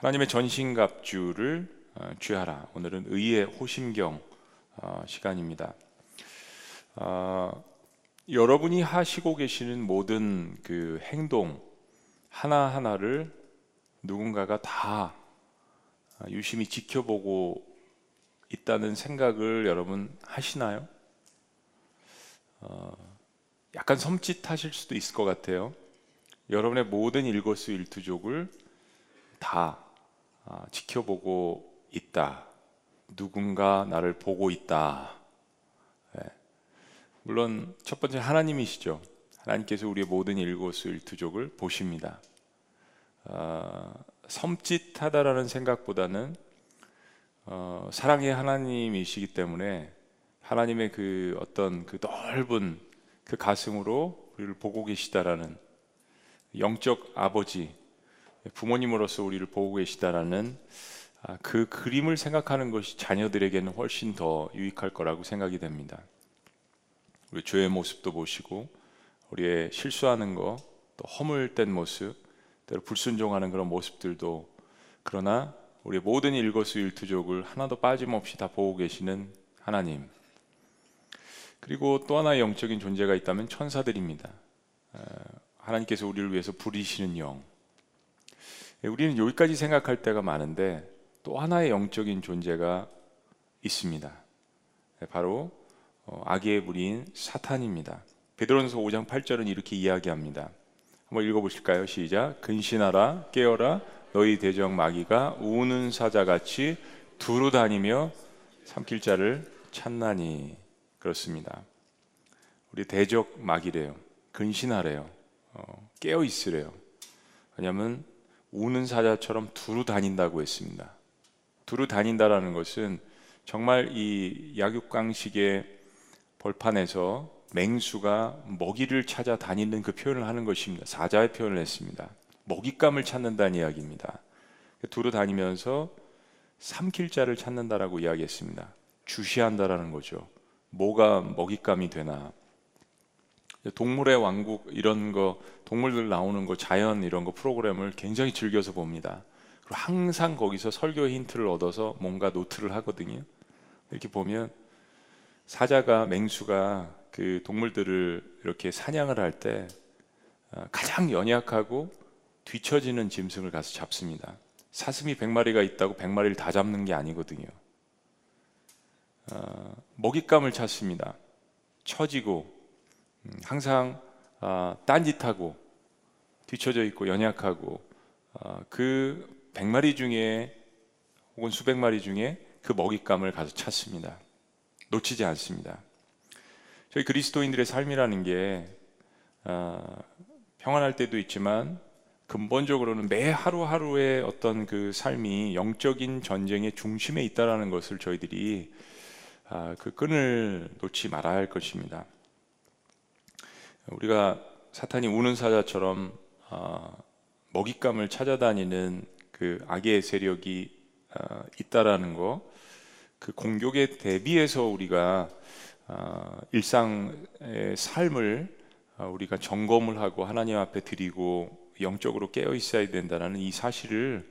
하나님의 전신갑주를 어, 취하라. 오늘은 의의 호심경 어, 시간입니다. 어, 여러분이 하시고 계시는 모든 그 행동 하나 하나를 누군가가 다 유심히 지켜보고 있다는 생각을 여러분 하시나요? 어, 약간 섬찟하실 수도 있을 것 같아요. 여러분의 모든 일거수일투족을 다 아, 지켜보고 있다. 누군가 나를 보고 있다. 네. 물론 첫 번째 하나님이시죠. 하나님께서 우리의 모든 일거수일투족을 보십니다. 어, 섬찟하다라는 생각보다는 어, 사랑의 하나님이시기 때문에 하나님의 그 어떤 그 넓은 그 가슴으로 우리를 보고 계시다라는 영적 아버지 부모님으로서 우리를 보고 계시다라는 아, 그 그림을 생각하는 것이 자녀들에게는 훨씬 더 유익할 거라고 생각이 됩니다. 우리 죄의 모습도 보시고 우리의 실수하는 거, 또 허물된 모습, 때로 불순종하는 그런 모습들도 그러나 우리 모든 일거수일투족을 하나도 빠짐없이 다 보고 계시는 하나님. 그리고 또 하나의 영적인 존재가 있다면 천사들입니다. 하나님께서 우리를 위해서 부리시는 영. 예, 우리는 여기까지 생각할 때가 많은데 또 하나의 영적인 존재가 있습니다. 예, 바로 어, 악의 무리인 사탄입니다. 베드로전서 5장 8절은 이렇게 이야기합니다. 한번 읽어보실까요? 시작. 근신하라, 깨어라, 너희 대적 마귀가 우는 사자같이 두루 다니며 삼킬 자를 찾나니 그렇습니다. 우리 대적 마귀래요. 근신하래요. 어, 깨어 있으래요. 왜냐하면 우는 사자처럼 두루 다닌다고 했습니다. 두루 다닌다라는 것은 정말 이 약육강식의 벌판에서 맹수가 먹이를 찾아 다니는 그 표현을 하는 것입니다. 사자의 표현을 했습니다. 먹잇감을 찾는다는 이야기입니다. 두루 다니면서 삼킬 자를 찾는다라고 이야기했습니다. 주시한다라는 거죠. 뭐가 먹잇감이 되나? 동물의 왕국 이런 거 동물들 나오는 거 자연 이런 거 프로그램을 굉장히 즐겨서 봅니다. 그리고 항상 거기서 설교 힌트를 얻어서 뭔가 노트를 하거든요. 이렇게 보면 사자가 맹수가 그 동물들을 이렇게 사냥을 할때 어, 가장 연약하고 뒤처지는 짐승을 가서 잡습니다. 사슴이 100마리가 있다고 100마리를 다 잡는 게 아니거든요. 어, 먹잇감을 찾습니다. 처지고 음, 항상 어, 딴짓하고 뒤처져 있고 연약하고 어, 그 100마리 중에 혹은 수백 마리 중에 그 먹잇감을 가서 찾습니다. 놓치지 않습니다. 저희 그리스도인들의 삶이라는 게 어, 평안할 때도 있지만 근본적으로는 매 하루하루의 어떤 그 삶이 영적인 전쟁의 중심에 있다라는 것을 저희들이 아, 그 끈을 놓지 말아야 할 것입니다. 우리가 사탄이 우는 사자처럼 어, 먹잇감을 찾아다니는 그 악의 세력이 어, 있다라는 거, 그 공격에 대비해서 우리가 어, 일상의 삶을 우리가 점검을 하고 하나님 앞에 드리고 영적으로 깨어 있어야 된다는 이 사실을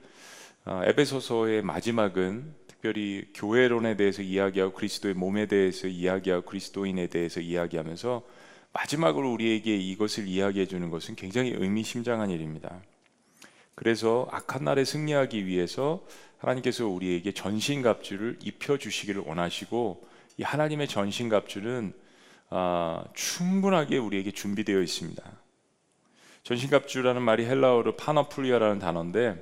에베소서의 마지막은 특별히 교회론에 대해서 이야기하고 그리스도의 몸에 대해서 이야기하고 그리스도인에 대해서 이야기하면서 마지막으로 우리에게 이것을 이야기해 주는 것은 굉장히 의미심장한 일입니다. 그래서 악한 날에 승리하기 위해서 하나님께서 우리에게 전신갑주를 입혀 주시기를 원하시고 이 하나님의 전신갑주는 아, 충분하게 우리에게 준비되어 있습니다. 전신갑주라는 말이 헬라어로 파너플리아라는 단어인데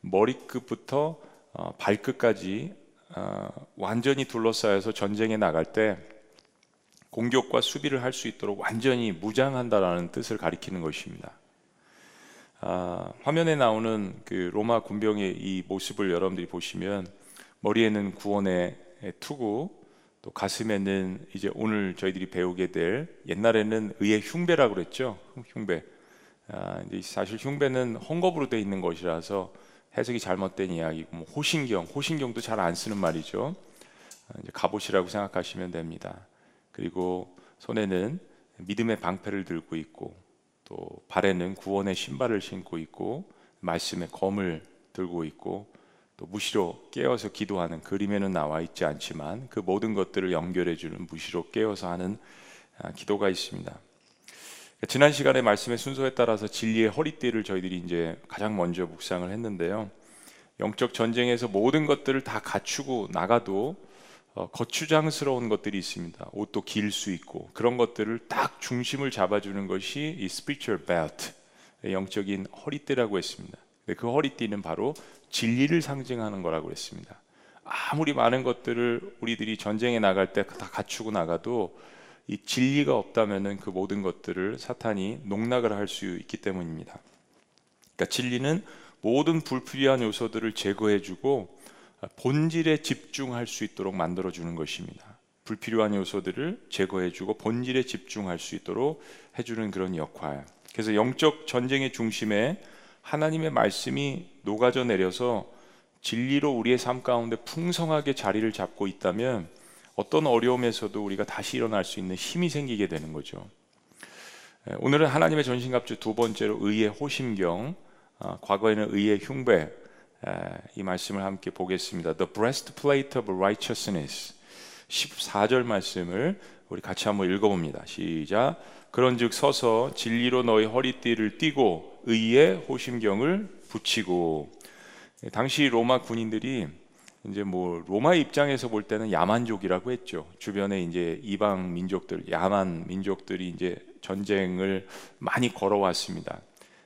머리끝부터 어, 발끝까지 어, 완전히 둘러싸여서 전쟁에 나갈 때 공격과 수비를 할 수 있도록 완전히 무장한다라는 뜻을 가리키는 것입니다. 아, 화면에 나오는 그 로마 군병의 이 모습을 여러분들이 보시면 머리에는 구원의 투구, 또 가슴에는 이제 오늘 저희들이 배우게 될 옛날에는 의의 흉배라고 그랬죠. 흉배. 아, 이제 사실 흉배는 헝겊으로 되어 있는 것이라서 해석이 잘못된 이야기고 뭐 호신경, 호신경도 잘 안 쓰는 말이죠. 아, 이제 갑옷이라고 생각하시면 됩니다. 그리고 손에는 믿음의 방패를 들고 있고 또 발에는 구원의 신발을 신고 있고 말씀의 검을 들고 있고 또 무시로 깨어서 기도하는 그림에는 나와 있지 않지만 그 모든 것들을 연결해 주는 무시로 깨어서 하는 아, 기도가 있습니다. 지난 시간에 말씀의 순서에 따라서 진리의 허리띠를 저희들이 이제 가장 먼저 묵상을 했는데요. 영적 전쟁에서 모든 것들을 다 갖추고 나가도 어, 거추장스러운 것들이 있습니다. 옷도 길 수 있고 그런 것들을 딱 중심을 잡아주는 것이 이 spiritual belt, 영적인 허리띠라고 했습니다. 그 허리띠는 바로 진리를 상징하는 거라고 했습니다. 아무리 많은 것들을 우리들이 전쟁에 나갈 때 다 갖추고 나가도 이 진리가 없다면은 그 모든 것들을 사탄이 농락을 할 수 있기 때문입니다. 그러니까 진리는 모든 불필요한 요소들을 제거해주고 본질에 집중할 수 있도록 만들어 주는 것입니다. 불필요한 요소들을 제거해 주고 본질에 집중할 수 있도록 해 주는 그런 역할. 그래서 영적 전쟁의 중심에 하나님의 말씀이 녹아져 내려서 진리로 우리의 삶 가운데 풍성하게 자리를 잡고 있다면 어떤 어려움에서도 우리가 다시 일어날 수 있는 힘이 생기게 되는 거죠. 오늘은 하나님의 전신갑주 두 번째로 의의 호심경, 어, 과거에는 의의 흉배 이 말씀을 함께 보겠습니다. The breastplate of righteousness 14절 말씀을 우리 같이 한번 읽어봅니다. 시작. 그런즉 서서 진리로 너희 허리띠를 띠고 의의 호심경을 붙이고 당시 로마 군인들이 이제 뭐 로마 입장에서 볼 때는 야만족이라고 했죠. 주변에 이제 이방 민족들, 야만 민족들이 이제 전쟁을 많이 걸어왔습니다.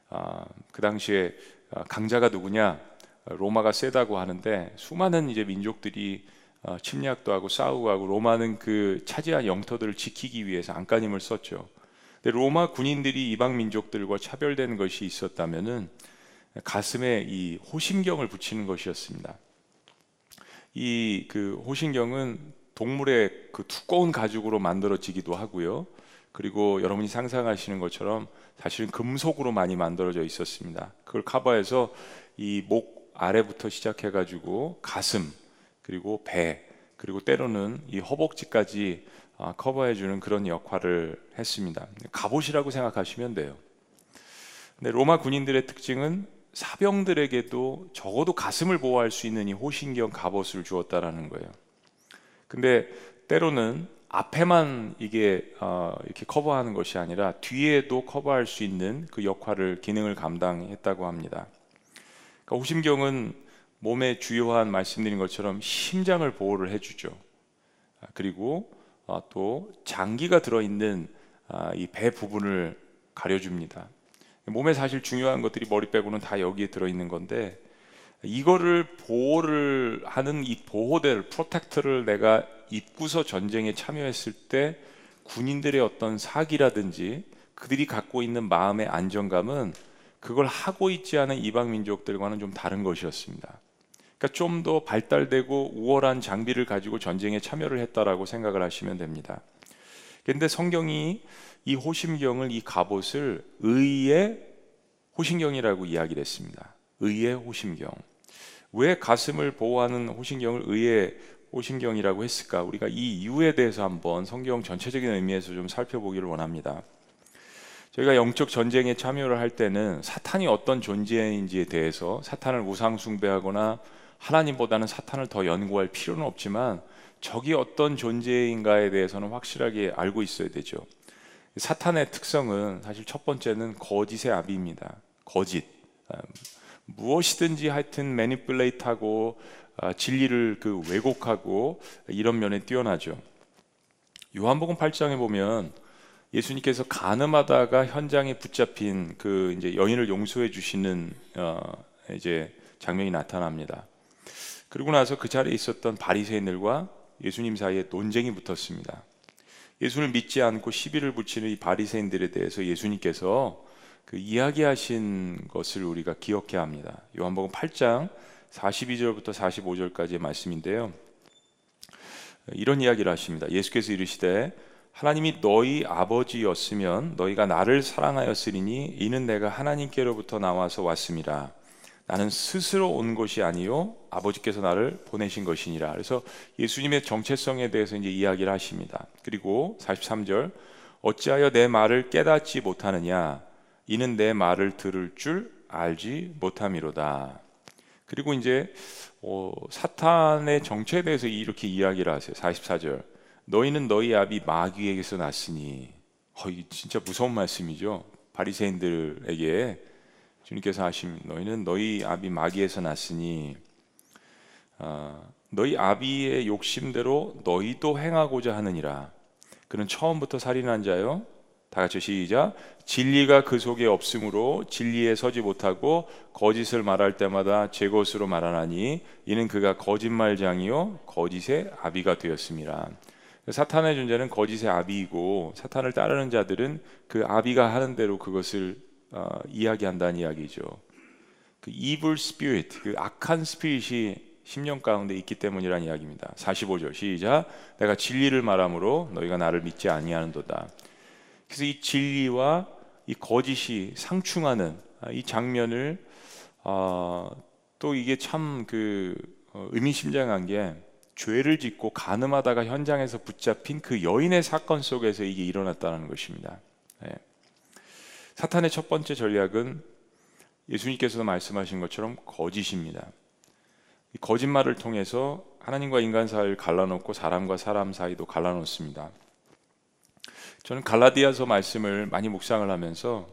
아, 그 당시에 아, 강자가 누구냐? 로마가 세다고 하는데 수많은 이제 민족들이 어, 침략도 하고 싸우고 하고 로마는 그 차지한 영토들을 지키기 위해서 안간힘을 썼죠. 근데 로마 군인들이 이방 민족들과 차별되는 것이 있었다면은 가슴에 이 호심경을 붙이는 것이었습니다. 이 그 호심경은 동물의 그 두꺼운 가죽으로 만들어지기도 하고요. 그리고 여러분이 상상하시는 것처럼 사실은 금속으로 많이 만들어져 있었습니다. 그걸 커버해서 이 목 아래부터 시작해 가지고 가슴 그리고 배 그리고 때로는 이 허벅지까지 아, 커버해 주는 그런 역할을 했습니다. 갑옷이라고 생각하시면 돼요. 근데 로마 군인들의 특징은 사병들에게도 적어도 가슴을 보호할 수 있는 이 호신경 갑옷을 주었다라는 거예요. 근데 때로는 앞에만 이게 어, 이렇게 커버하는 것이 아니라 뒤에도 커버할 수 있는 그 역할을 기능을 감당했다고 합니다. 그러니까 호심경은 몸의 주요한 말씀드린 것처럼 심장을 보호를 해주죠. 아, 그리고 어, 또 장기가 들어있는 아, 이배 부분을 가려줍니다. 몸에 사실 중요한 것들이 머리 빼고는 다 여기에 들어있는 건데 이거를 보호를 하는 이 보호대를 프로텍터를 내가 입고서 전쟁에 참여했을 때 군인들의 어떤 사기라든지 그들이 갖고 있는 마음의 안정감은 그걸 하고 있지 않은 이방 민족들과는 좀 다른 것이었습니다. 그러니까 좀 더 발달되고 우월한 장비를 가지고 전쟁에 참여를 했다라고 생각을 하시면 됩니다. 그런데 성경이 이 호심경을 이 갑옷을 의의 호심경이라고 이야기를 했습니다. 의의 호심경. 왜 가슴을 보호하는 호심경을 의의 호심경이라고 했을까? 우리가 이 이유에 대해서 한번 성경 전체적인 의미에서 좀 살펴보기를 원합니다. 저희가 영적 전쟁에 참여를 할 때는 사탄이 어떤 존재인지에 대해서 사탄을 우상 숭배하거나 하나님보다는 사탄을 더 연구할 필요는 없지만 적이 어떤 존재인가에 대해서는 확실하게 알고 있어야 되죠. 사탄의 특성은 사실 첫 번째는 거짓의 아비입니다. 거짓. 아, 무엇이든지 하여튼 매니플레이트하고 아, 진리를 그 왜곡하고 이런 면에 뛰어나죠. 요한복음 8장에 보면 예수님께서 가늠하다가 현장에 붙잡힌 그 이제 여인을 용서해 주시는 어 이제 장면이 나타납니다. 그리고 나서 그 자리에 있었던 바리새인들과 예수님 사이에 논쟁이 붙었습니다. 예수를 믿지 않고 시비를 붙이는 이 바리새인들에 대해서 예수님께서 그 이야기하신 것을 우리가 기억해야 합니다. 요한복음 8장 42절부터 45절까지의 말씀인데요. 이런 이야기를 하십니다. 예수께서 이르시되 하나님이 너희 아버지였으면 너희가 나를 사랑하였으리니 이는 내가 하나님께로부터 나와서 왔음이라. 나는 스스로 온 것이 아니요 아버지께서 나를 보내신 것이니라. 그래서 예수님의 정체성에 대해서 이제 이야기를 하십니다. 그리고 43절 어찌하여 내 말을 깨닫지 못하느냐 이는 내 말을 들을 줄 알지 못함이로다. 그리고 이제 어, 사탄의 정체에 대해서 이렇게 이야기를 하세요. 44절. 너희는 너희 아비 마귀에게서 났으니. 어, 이 진짜 무서운 말씀이죠. 바리새인들에게 주님께서 하심 너희는 너희 아비 마귀에서 났으니 어, 너희 아비의 욕심대로 너희도 행하고자 하느니라. 그는 처음부터 살인한 자요. 다 같이 시작. 진리가 그 속에 없으므로 진리에 서지 못하고 거짓을 말할 때마다 제 것으로 말하나니 이는 그가 거짓말장이요 거짓의 아비가 되었습니다. 사탄의 존재는 거짓의 아비이고 사탄을 따르는 자들은 그 아비가 하는 대로 그것을 어, 이야기한다는 이야기죠. 그 evil spirit, 그 악한 스피릿이 10년 가운데 있기 때문이라는 이야기입니다. 45절 시작. 내가 진리를 말함으로 너희가 나를 믿지 아니하는도다. 그래서 이 진리와 이 거짓이 상충하는 아, 이 장면을 어, 또 이게 참그 어, 의미심장한 게 죄를 짓고 가늠하다가 현장에서 붙잡힌 그 여인의 사건 속에서 이게 일어났다는 것입니다. 네. 사탄의 첫 번째 전략은 예수님께서 말씀하신 것처럼 거짓입니다. 거짓말을 통해서 하나님과 인간 사이를 갈라놓고 사람과 사람 사이도 갈라놓습니다. 저는 갈라디아서 말씀을 많이 묵상을 하면서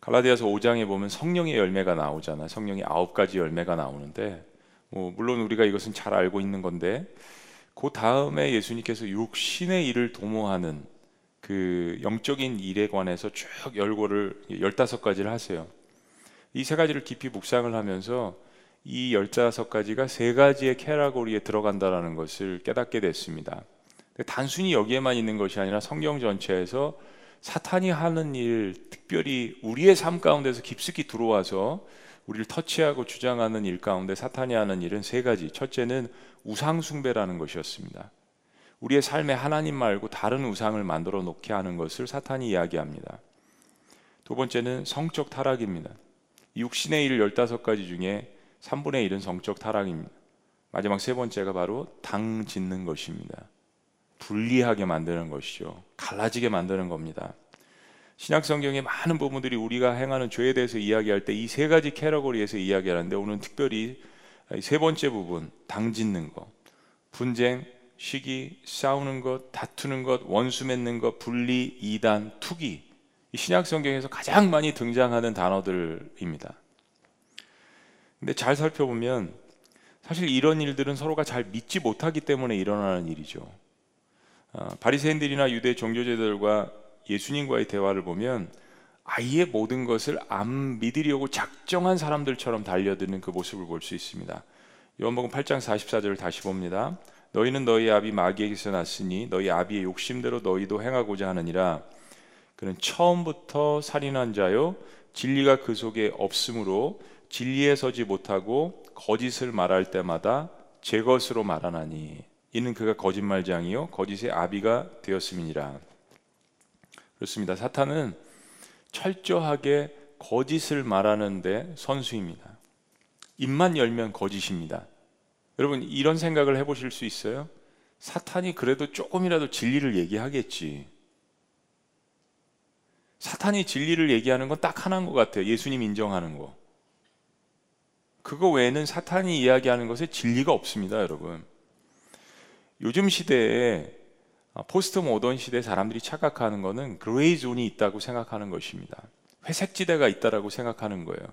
갈라디아서 5장에 보면 성령의 열매가 나오잖아. 성령의 아홉 가지 열매가 나오는데 뭐 물론 우리가 이것은 잘 알고 있는 건데 그 다음에 예수님께서 육신의 일을 도모하는 그 영적인 일에 관해서 쭉 열고를 열다섯 가지를 하세요. 이 세 가지를 깊이 묵상을 하면서 이 열다섯 가지가 세 가지의 캐라고리에 들어간다라는 것을 깨닫게 됐습니다. 단순히 여기에만 있는 것이 아니라 성경 전체에서 사탄이 하는 일, 특별히 우리의 삶 가운데서 깊숙이 들어와서 우리를 터치하고 주장하는 일 가운데 사탄이 하는 일은 세 가지. 첫째는 우상숭배라는 것이었습니다. 우리의 삶에 하나님 말고 다른 우상을 만들어 놓게 하는 것을 사탄이 이야기합니다. 두 번째는 성적 타락입니다. 육신의 일 15가지 중에 3분의 1은 성적 타락입니다. 마지막 세 번째가 바로 당 짓는 것입니다. 분리하게 만드는 것이죠. 갈라지게 만드는 겁니다. 신약 성경의 많은 부분들이 우리가 행하는 죄에 대해서 이야기할 때 이 세 가지 캐러고리에서 이야기하는데 오늘 특별히 세 번째 부분 당 짓는 것, 분쟁, 시기, 싸우는 것, 다투는 것, 원수 맺는 것, 분리, 이단, 투기. 이 신약 성경에서 가장 많이 등장하는 단어들입니다. 근데 잘 살펴보면 사실 이런 일들은 서로가 잘 믿지 못하기 때문에 일어나는 일이죠. 어, 바리새인들이나 유대 종교제들과 예수님과의 대화를 보면 아예 모든 것을 안 믿으려고 작정한 사람들처럼 달려드는 그 모습을 볼 수 있습니다. 요한복음 8장 44절을 다시 봅니다. 너희는 너희 아비 마귀에게서 났으니 너희 아비의 욕심대로 너희도 행하고자 하느니라. 그는 처음부터 살인한 자요 진리가 그 속에 없으므로 진리에 서지 못하고 거짓을 말할 때마다 제 것으로 말하나니 이는 그가 거짓말장이요 거짓의 아비가 되었음이니라. 그렇습니다. 사탄은 철저하게 거짓을 말하는데 선수입니다. 입만 열면 거짓입니다. 여러분 이런 생각을 해보실 수 있어요? 사탄이 그래도 조금이라도 진리를 얘기하겠지. 사탄이 진리를 얘기하는 건 딱 하나인 것 같아요. 예수님 인정하는 거. 그거 외에는 사탄이 이야기하는 것에 진리가 없습니다, 여러분. 요즘 시대에 아, 포스트 모던 시대 사람들이 착각하는 것은 gray zone이 있다고 생각하는 것입니다. 회색 지대가 있다라고 생각하는 거예요.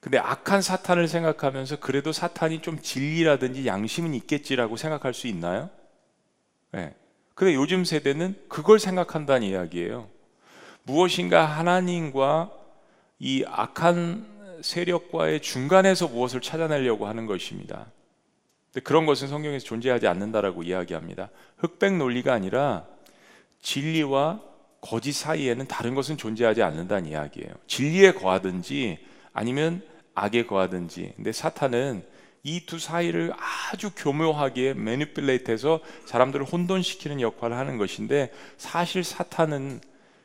근데 악한 사탄을 생각하면서 그래도 사탄이 좀 진리라든지 양심은 있겠지라고 생각할 수 있나요? 네. 근데 요즘 세대는 그걸 생각한다는 이야기예요. 무엇인가 하나님과 이 악한 세력과의 중간에서 무엇을 찾아내려고 하는 것입니다. 그런 것은 성경에서 존재하지 않는다라고 이야기합니다. 흑백 논리가 아니라 진리와 거짓 사이에는 다른 것은 존재하지 않는다는 이야기예요. 진리에 거하든지 아니면 악에 거하든지. 근데 사탄은 이 두 사이를 아주 교묘하게 매니플레이트해서 사람들을 혼돈시키는 역할을 하는 것인데 사실 사탄은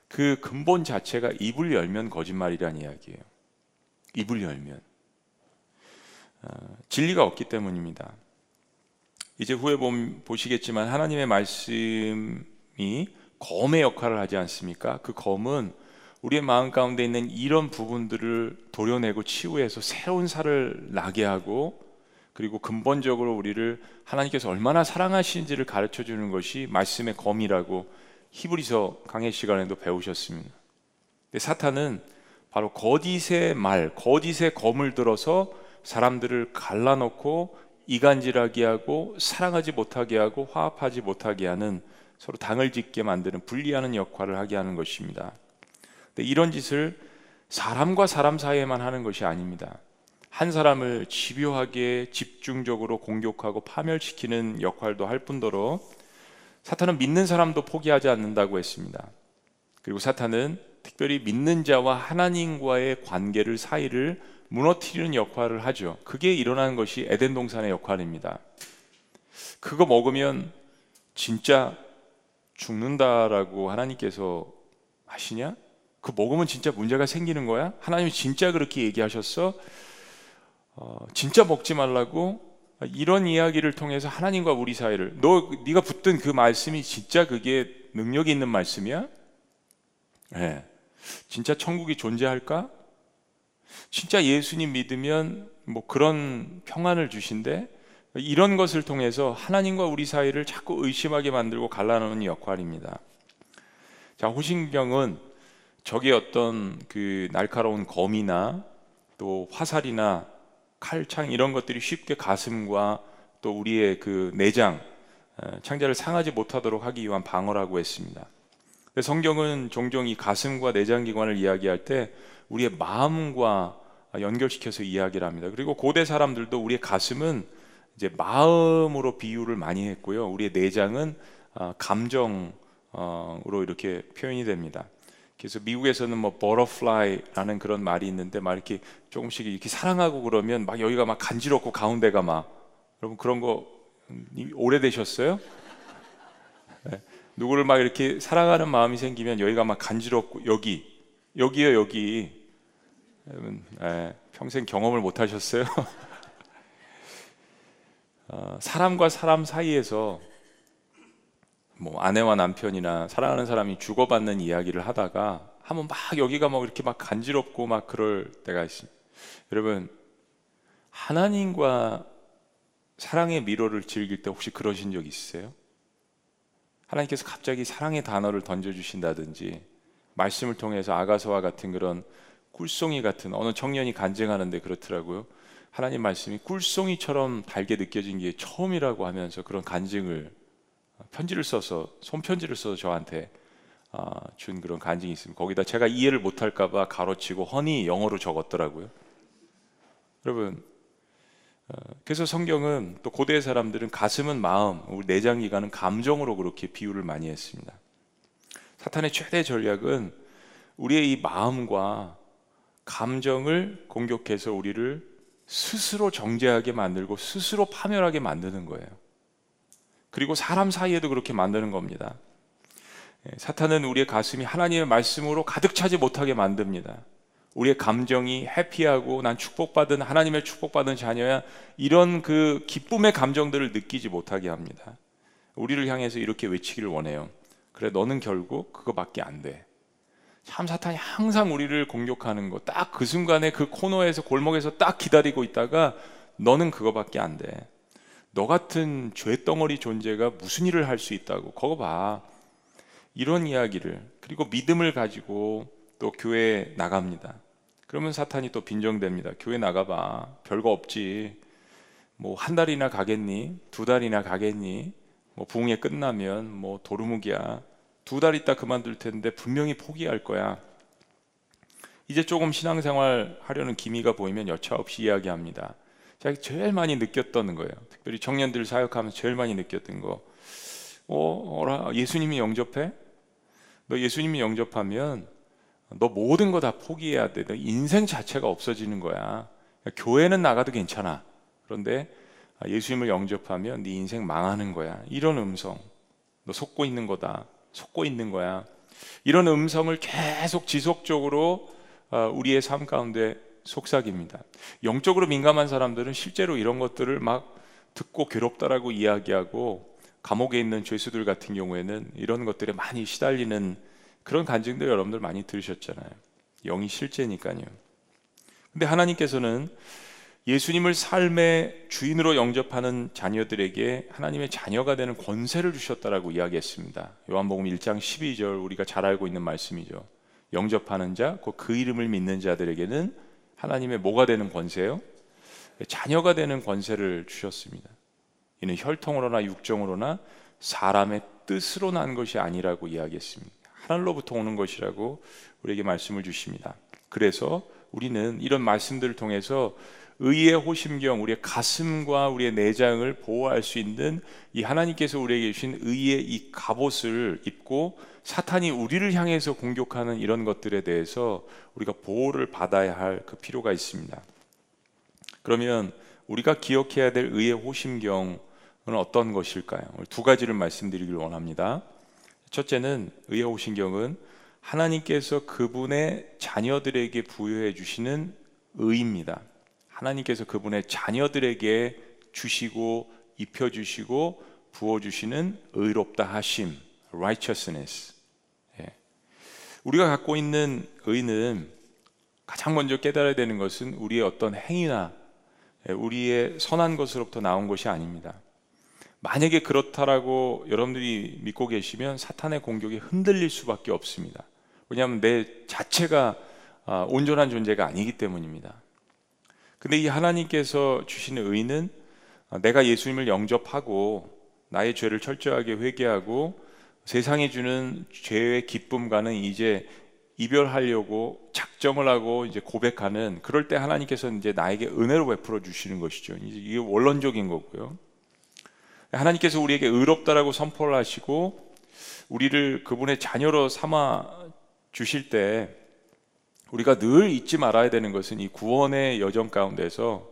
그 근본 자체가 입을 열면 거짓말이라는 이야기예요. 입을 열면 어, 진리가 없기 때문입니다. 이제 후에 보시겠지만 하나님의 말씀이 검의 역할을 하지 않습니까? 그 검은 우리의 마음 가운데 있는 이런 부분들을 도려내고 치유해서 새로운 살을 나게 하고 그리고 근본적으로 우리를 하나님께서 얼마나 사랑하시는지를 가르쳐 주는 것이 말씀의 검이라고 히브리서 강의 시간에도 배우셨습니다. 근데 사탄은 바로 거짓의 말, 거짓의 검을 들어서 사람들을 갈라놓고 이간질하게 하고 사랑하지 못하게 하고 화합하지 못하게 하는 서로 당을 짓게 만드는 분리하는 역할을 하게 하는 것입니다. 근데 이런 짓을 사람과 사람 사이에만 하는 것이 아닙니다. 한 사람을 집요하게 집중적으로 공격하고 파멸시키는 역할도 할 뿐더러 사탄은 믿는 사람도 포기하지 않는다고 했습니다. 그리고 사탄은 특별히 믿는 자와 하나님과의 관계를 사이를 무너뜨리는 역할을 하죠. 그게 일어나는 것이 에덴 동산의 역할입니다. 그거 먹으면 진짜 죽는다라고 하나님께서 하시냐? 그 먹으면 진짜 문제가 생기는 거야? 하나님이 진짜 그렇게 얘기하셨어? 어, 진짜 먹지 말라고? 이런 이야기를 통해서 하나님과 우리 사이를 너 네가 붙든 그 말씀이 진짜 그게 능력이 있는 말씀이야? 네. 진짜 천국이 존재할까? 진짜 예수님 믿으면 뭐 그런 평안을 주신데 이런 것을 통해서 하나님과 우리 사이를 자꾸 의심하게 만들고 갈라놓는 역할입니다. 자, 호신경은 적의 어떤 그 날카로운 검이나 또 화살이나 칼창 이런 것들이 쉽게 가슴과 또 우리의 그 내장 어, 창자를 상하지 못하도록 하기 위한 방어라고 했습니다. 성경은 종종 이 가슴과 내장 기관을 이야기할 때 우리의 마음과 연결시켜서 이야기를 합니다. 그리고 고대 사람들도 우리의 가슴은 이제 마음으로 비유를 많이 했고요. 우리의 내장은 아, 감정으로 이렇게 표현이 됩니다. 그래서 미국에서는 뭐 butterfly라는 그런 말이 있는데 막 이렇게 조금씩 이렇게 사랑하고 그러면 막 여기가 막 간지럽고 가운데가 막 여러분 그런 거 오래되셨어요? 네. 누구를 막 이렇게 사랑하는 마음이 생기면 여기가 막 간지럽고 여기 여기요 여기 여러분 네, 평생 경험을 못 하셨어요? 어, 사람과 사람 사이에서 뭐 아내와 남편이나 사랑하는 사람이 주고받는 이야기를 하다가 한번 막 여기가 막 이렇게 막 간지럽고 막 그럴 때가 있습니다. 여러분 하나님과 사랑의 미로를 즐길 때 혹시 그러신 적 있으세요? 하나님께서 갑자기 사랑의 단어를 던져 주신다든지 말씀을 통해서 아가서와 같은 그런 꿀송이 같은 어느 청년이 간증하는데 그렇더라고요. 하나님 말씀이 꿀송이처럼 달게 느껴진 게 처음이라고 하면서 그런 간증을 편지를 써서 손편지를 써서 저한테 아, 준 그런 간증이 있습니다. 거기다 제가 이해를 못할까봐 가로치고 허니 영어로 적었더라고요. 여러분 어, 그래서 성경은 또 고대 사람들은 가슴은 마음, 우리 내장 기관은 감정으로 그렇게 비유를 많이 했습니다. 사탄의 최대 전략은 우리의 이 마음과 감정을 공격해서 우리를 스스로 정죄하게 만들고 스스로 파멸하게 만드는 거예요. 그리고 사람 사이에도 그렇게 만드는 겁니다. 예, 사탄은 우리의 가슴이 하나님의 말씀으로 가득 차지 못하게 만듭니다. 우리의 감정이 해피하고 난 축복받은 하나님의 축복받은 자녀야 이런 그 기쁨의 감정들을 느끼지 못하게 합니다. 우리를 향해서 이렇게 외치기를 원해요. 그래 너는 결국 그거밖에 안 돼. 참 사탄이 항상 우리를 공격하는 거 딱 그 순간에 그 코너에서 골목에서 딱 기다리고 있다가 너는 그거밖에 안 돼. 너 같은 죄덩어리 존재가 무슨 일을 할 수 있다고 그거 봐. 이런 이야기를 그리고 믿음을 가지고 또 교회에 나갑니다. 그러면 사탄이 또 빈정됩니다. 교회 나가봐. 별거 없지. 뭐 한 달이나 가겠니? 두 달이나 가겠니? 뭐 부흥회 끝나면 뭐 도루묵이야. 두 달 있다 그만둘 텐데 분명히 포기할 거야. 이제 조금 신앙생활 하려는 기미가 보이면 여차 없이 이야기합니다. 제가 제일 많이 느꼈던 거예요. 특별히 청년들 사역하면서 제일 많이 느꼈던 거. 어, 예수님이 영접해? 너 예수님이 영접하면 너 모든 거 다 포기해야 돼. 너 인생 자체가 없어지는 거야. 교회는 나가도 괜찮아. 그런데 예수님을 영접하면 네 인생 망하는 거야. 이런 음성. 너 속고 있는 거다. 속고 있는 거야. 이런 음성을 계속 지속적으로 어, 우리의 삶 가운데 속삭입니다. 영적으로 민감한 사람들은 실제로 이런 것들을 막 듣고 괴롭다라고 이야기하고 감옥에 있는 죄수들 같은 경우에는 이런 것들에 많이 시달리는 그런 간증들 여러분들 많이 들으셨잖아요. 영이 실제니까요. 근데 하나님께서는 예수님을 삶의 주인으로 영접하는 자녀들에게 하나님의 자녀가 되는 권세를 주셨다라고 이야기했습니다. 요한복음 1장 12절 우리가 잘 알고 있는 말씀이죠. 영접하는 자, 그 이름을 믿는 자들에게는 하나님의 뭐가 되는 권세요? 자녀가 되는 권세를 주셨습니다. 이는 혈통으로나 육정으로나 사람의 뜻으로 난 것이 아니라고 이야기했습니다. 하늘로부터 오는 것이라고 우리에게 말씀을 주십니다. 그래서 우리는 이런 말씀들을 통해서 의의 호심경, 우리의 가슴과 우리의 내장을 보호할 수 있는 이 하나님께서 우리에게 주신 의의 이 갑옷을 입고 사탄이 우리를 향해서 공격하는 이런 것들에 대해서 우리가 보호를 받아야 할 그 필요가 있습니다. 그러면 우리가 기억해야 될 의의 호심경은 어떤 것일까요? 두 가지를 말씀드리길 원합니다. 첫째는 의의 호심경은 하나님께서 그분의 자녀들에게 부여해 주시는 의입니다. 하나님께서 그분의 자녀들에게 주시고 입혀 주시고 부어 주시는 의롭다 하심, righteousness. 예. 우리가 갖고 있는 의는 가장 먼저 깨달아야 되는 것은 우리의 어떤 행위나 예, 우리의 선한 것으로부터 나온 것이 아닙니다. 만약에 그렇다라고 여러분들이 믿고 계시면 사탄의 공격에 흔들릴 수밖에 없습니다. 왜냐하면 내 자체가 아, 온전한 존재가 아니기 때문입니다. 근데 이 하나님께서 주시는 의는 내가 예수님을 영접하고 나의 죄를 철저하게 회개하고 세상에 주는 죄의 기쁨과는 이제 이별하려고 작정을 하고 이제 고백하는 그럴 때 하나님께서 이제 나에게 은혜로 베풀어 주시는 것이죠. 이게 원론적인 거고요. 하나님께서 우리에게 의롭다라고 선포를 하시고 우리를 그분의 자녀로 삼아 주실 때 우리가 늘 잊지 말아야 되는 것은 이 구원의 여정 가운데서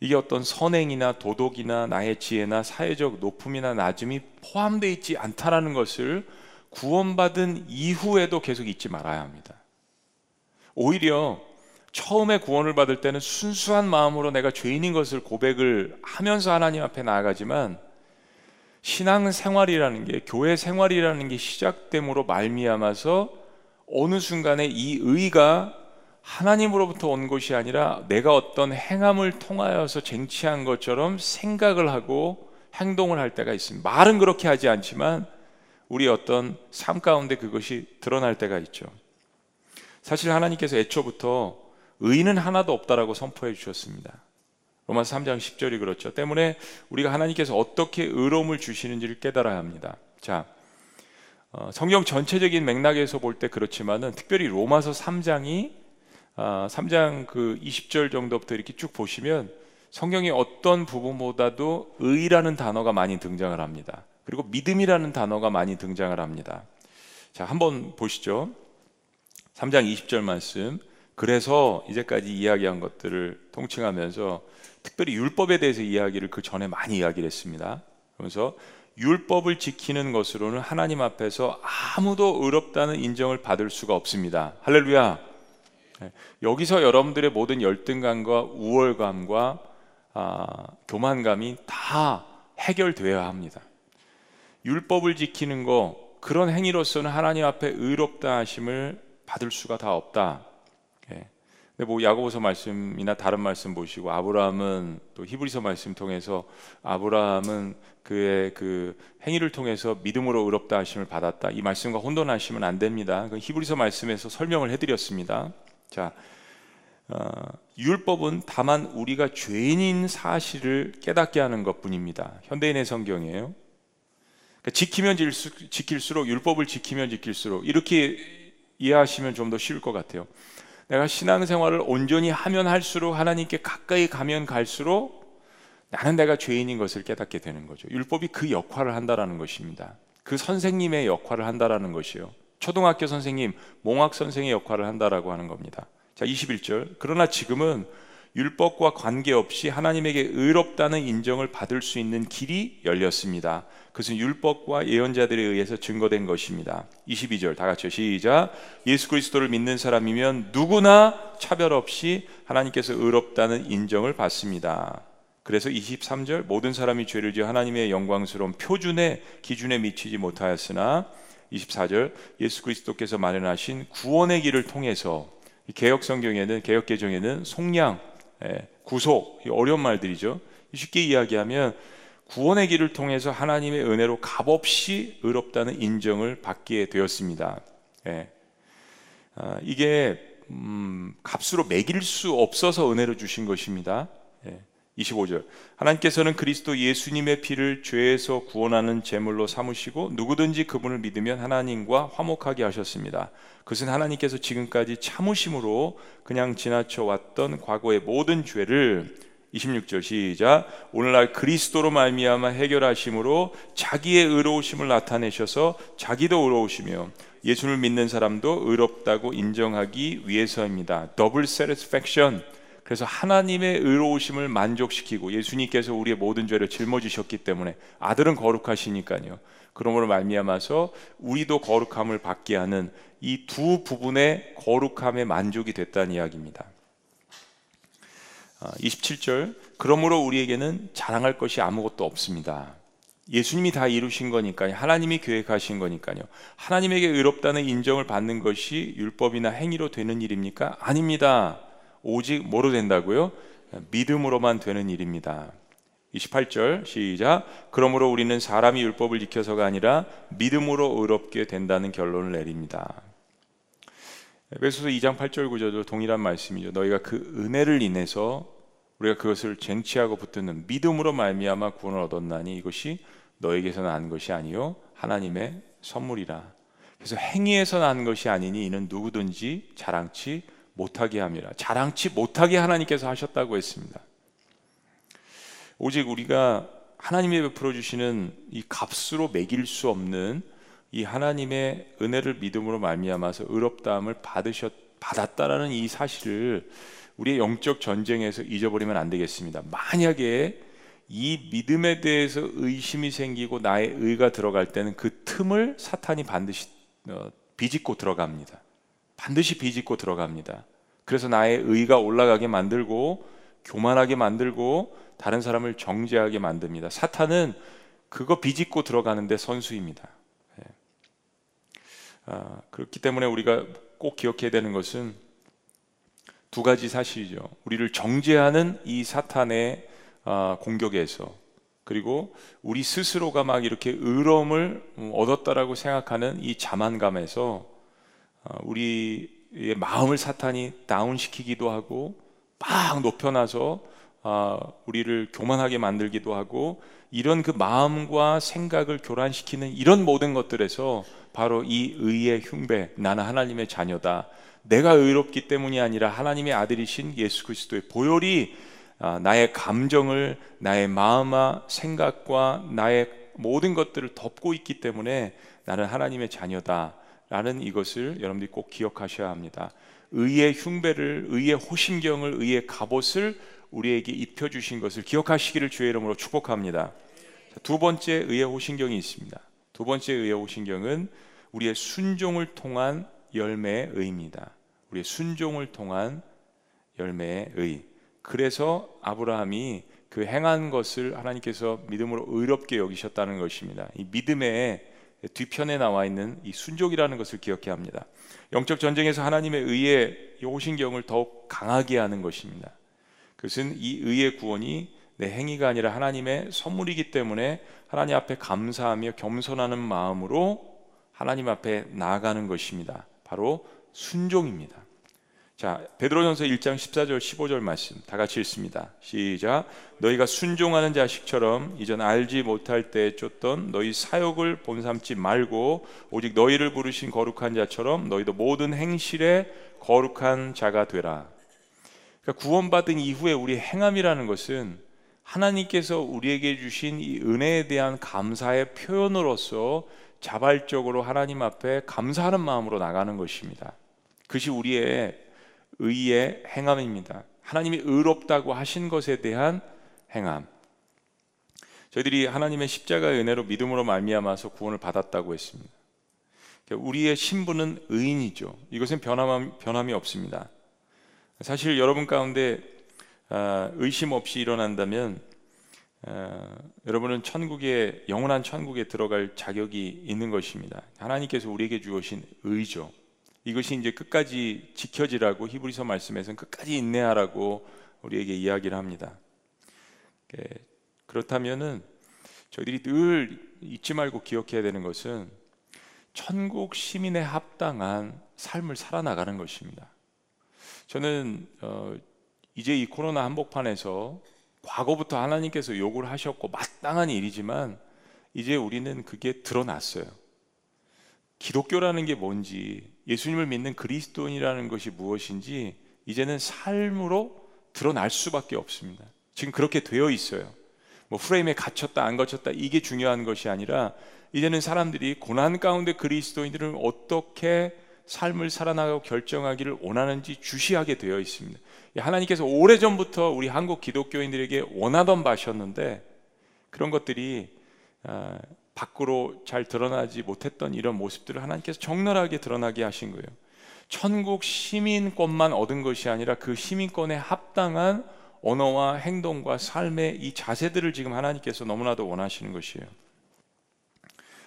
이게 어떤 선행이나 도덕이나 나의 지혜나 사회적 높음이나 낮음이 포함되어 있지 않다라는 것을 구원받은 이후에도 계속 잊지 말아야 합니다. 오히려 처음에 구원을 받을 때는 순수한 마음으로 내가 죄인인 것을 고백을 하면서 하나님 앞에 나아가지만 신앙 생활이라는 게 교회 생활이라는 게 시작됨으로 말미암아서 어느 순간에 이 의가 하나님으로부터 온 것이 아니라 내가 어떤 행함을 통하여서 쟁취한 것처럼 생각을 하고 행동을 할 때가 있습니다. 말은 그렇게 하지 않지만 우리 어떤 삶 가운데 그것이 드러날 때가 있죠. 사실 하나님께서 애초부터 의는 하나도 없다라고 선포해 주셨습니다. 로마서 3장 10절이 그렇죠. 때문에 우리가 하나님께서 어떻게 의로움을 주시는지를 깨달아야 합니다. 자, 어, 성경 전체적인 맥락에서 볼 때 그렇지만은 특별히 로마서 3장이 아, 3장 그 20절 정도부터 이렇게 쭉 보시면 성경의 어떤 부분보다도 의라는 단어가 많이 등장을 합니다. 그리고 믿음이라는 단어가 많이 등장을 합니다. 자, 한번 보시죠. 3장 20절 말씀. 그래서 이제까지 이야기한 것들을 통칭하면서 특별히 율법에 대해서 이야기를 그 전에 많이 이야기를 했습니다. 그러면서 율법을 지키는 것으로는 하나님 앞에서 아무도 의롭다는 인정을 받을 수가 없습니다. 할렐루야. 네. 여기서 여러분들의 모든 열등감과 우월감과 아, 교만감이 다 해결되어야 합니다. 율법을 지키는 거 그런 행위로서는 하나님 앞에 의롭다 하심을 받을 수가 다 없다. 근데 뭐 야고보서 말씀이나 다른 말씀 보시고 아브라함은 또 히브리서 말씀 통해서 아브라함은 그의 그 행위를 통해서 믿음으로 의롭다 하심을 받았다. 이 말씀과 혼돈하시면 안 됩니다. 그 히브리서 말씀에서 설명을 해드렸습니다. 자, 어, 율법은 다만 우리가 죄인인 사실을 깨닫게 하는 것뿐입니다. 현대인의 성경이에요. 그러니까 지키면 지킬수록 율법을 지키면 지킬수록 이렇게 이해하시면 좀 더 쉬울 것 같아요. 내가 신앙생활을 온전히 하면 할수록 하나님께 가까이 가면 갈수록 나는 내가 죄인인 것을 깨닫게 되는 거죠. 율법이 그 역할을 한다라는 것입니다. 그 선생님의 역할을 한다라는 것이요. 초등학교 선생님, 몽학 선생의 역할을 한다라고 하는 겁니다. 자, 21절. 그러나 지금은 율법과 관계없이 하나님에게 의롭다는 인정을 받을 수 있는 길이 열렸습니다. 그것은 율법과 예언자들에 의해서 증거된 것입니다. 22절 다 같이 시작. 예수 그리스도를 믿는 사람이면 누구나 차별 없이 하나님께서 의롭다는 인정을 받습니다. 그래서 23절 모든 사람이 죄를 지어 하나님의 영광스러운 표준의 기준에 미치지 못하였으나 24절 예수 그리스도께서 마련하신 구원의 길을 통해서 개혁 성경에는 개혁 개정에는 속량, 예, 구속 어려운 말들이죠. 쉽게 이야기하면 구원의 길을 통해서 하나님의 은혜로 값없이 의롭다는 인정을 받게 되었습니다. 예. 아, 이게 음, 값으로 매길 수 없어서 은혜로 주신 것입니다. 예. 25절 하나님께서는 그리스도 예수님의 피를 죄에서 구원하는 제물로 삼으시고 누구든지 그분을 믿으면 하나님과 화목하게 하셨습니다. 그것은 하나님께서 지금까지 참으심으로 그냥 지나쳐 왔던 과거의 모든 죄를 26절 시작 오늘날 그리스도로 말미암아 해결하심으로 자기의 의로우심을 나타내셔서 자기도 의로우시며 예수를 믿는 사람도 의롭다고 인정하기 위해서입니다. 더블 세티스팩션 그래서 하나님의 의로우심을 만족시키고 예수님께서 우리의 모든 죄를 짊어지셨기 때문에 아들은 거룩하시니까요. 그러므로 말미암아서 우리도 거룩함을 받게 하는 이 두 부분의 거룩함에 만족이 됐다는 이야기입니다. 27절 아, 그러므로 우리에게는 자랑할 것이 아무것도 없습니다. 예수님이 다 이루신 거니까요. 하나님이 계획하신 거니까요. 하나님에게 의롭다는 인정을 받는 것이 율법이나 행위로 되는 일입니까? 아닙니다. 오직 뭐로 된다고요? 믿음으로만 되는 일입니다. 28절 시작. 그러므로 우리는 사람이 율법을 지켜서가 아니라 믿음으로 의롭게 된다는 결론을 내립니다. 에베소서 2장 8절 9절도 동일한 말씀이죠. 너희가 그 은혜를 인해서 우리가 그것을 쟁취하고 붙드는 믿음으로 말미암아 구원을 얻었나니 이것이 너에게서 난 것이 아니요 하나님의 선물이라. 그래서 행위에서 난 것이 아니니 이는 누구든지 자랑치 못하게 함이라. 자랑치 못하게 하나님께서 하셨다고 했습니다. 오직 우리가 하나님이 베풀어 주시는 이 값으로 매길 수 없는 이 하나님의 은혜를 믿음으로 말미암아서 의롭다함을 받으셨 받았다라는 이 사실을 우리의 영적 전쟁에서 잊어버리면 안 되겠습니다. 만약에 이 믿음에 대해서 의심이 생기고 나의 의가 들어갈 때는 그 틈을 사탄이 반드시 어, 비집고 들어갑니다. 반드시 비집고 들어갑니다. 그래서 나의 의가 올라가게 만들고 교만하게 만들고 다른 사람을 정죄하게 만듭니다. 사탄은 그거 비집고 들어가는데 선수입니다. 예. 아, 그렇기 때문에 우리가 꼭 기억해야 되는 것은 두 가지 사실이죠. 우리를 정죄하는 이 사탄의 아, 공격에서 그리고 우리 스스로가 막 이렇게 의로움을 얻었다라고 생각하는 이 자만감에서 아, 우리의 마음을 사탄이 다운시키기도 하고 막 높여놔서 아, 우리를 교만하게 만들기도 하고 이런 그 마음과 생각을 교란시키는 이런 모든 것들에서 바로 이 의의 흉배 나는 하나님의 자녀다. 내가 의롭기 때문이 아니라 하나님의 아들이신 예수 그리스도의 보혈이 아, 나의 감정을 나의 마음과 생각과 나의 모든 것들을 덮고 있기 때문에 나는 하나님의 자녀다 라는 이것을 여러분들이 꼭 기억하셔야 합니다. 의의 흉배를 의의 호심경을 의의 갑옷을 우리에게 입혀 주신 것을 기억하시기를 주의 이름으로 축복합니다. 두 번째 의의 호심경이 있습니다. 두 번째 의의 호심경은 우리의 순종을 통한 열매의 의입니다. 우리의 순종을 통한 열매의 의. 그래서 아브라함이 그 행한 것을 하나님께서 믿음으로 의롭게 여기셨다는 것입니다. 이 믿음의 뒤편에 나와 있는 이 순종이라는 것을 기억해야 합니다. 영적 전쟁에서 하나님의 의의 호신경을 더욱 강하게 하는 것입니다. 그것은 이 의의 구원이 내 행위가 아니라 하나님의 선물이기 때문에 하나님 앞에 감사하며 겸손하는 마음으로 하나님 앞에 나아가는 것입니다. 바로 순종입니다. 자, 베드로전서 1장 14절 15절 말씀 다 같이 읽습니다. 시작. 너희가 순종하는 자식처럼 이전 알지 못할 때 쫓던 너희 사욕을 본삼지 말고 오직 너희를 부르신 거룩한 자처럼 너희도 모든 행실에 거룩한 자가 되라. 그러니까 구원받은 이후에 우리 행함이라는 것은 하나님께서 우리에게 주신 이 은혜에 대한 감사의 표현으로서 자발적으로 하나님 앞에 감사하는 마음으로 나가는 것입니다. 그것이 우리의 의의 행함입니다. 하나님이 의롭다고 하신 것에 대한 행함. 저희들이 하나님의 십자가의 은혜로 믿음으로 말미암아서 구원을 받았다고 했습니다. 우리의 신분은 의인이죠. 이것은 변함, 변함이 없습니다. 사실 여러분 가운데 아, 의심 없이 일어난다면 어, 여러분은 천국에 영원한 천국에 들어갈 자격이 있는 것입니다. 하나님께서 우리에게 주신 의죠. 이것이 이제 끝까지 지켜지라고 히브리서 말씀에서는 끝까지 인내하라고 우리에게 이야기를 합니다. 예, 그렇다면은 저희들이 늘 잊지 말고 기억해야 되는 것은 천국 시민에 합당한 삶을 살아나가는 것입니다. 저는 어, 이제 이 코로나 한복판에서 과거부터 하나님께서 요구를 하셨고 마땅한 일이지만 이제 우리는 그게 드러났어요. 기독교라는 게 뭔지, 예수님을 믿는 그리스도인이라는 것이 무엇인지 이제는 삶으로 드러날 수밖에 없습니다. 지금 그렇게 되어 있어요. 뭐 프레임에 갇혔다 안 갇혔다 이게 중요한 것이 아니라 이제는 사람들이 고난 가운데 그리스도인들은 어떻게 삶을 살아나가고 결정하기를 원하는지 주시하게 되어 있습니다. 하나님께서 오래전부터 우리 한국 기독교인들에게 원하던 바셨는데 그런 것들이 아, 밖으로 잘 드러나지 못했던 이런 모습들을 하나님께서 적나라하게 드러나게 하신 거예요. 천국 시민권만 얻은 것이 아니라 그 시민권에 합당한 언어와 행동과 삶의 이 자세들을 지금 하나님께서 너무나도 원하시는 것이에요.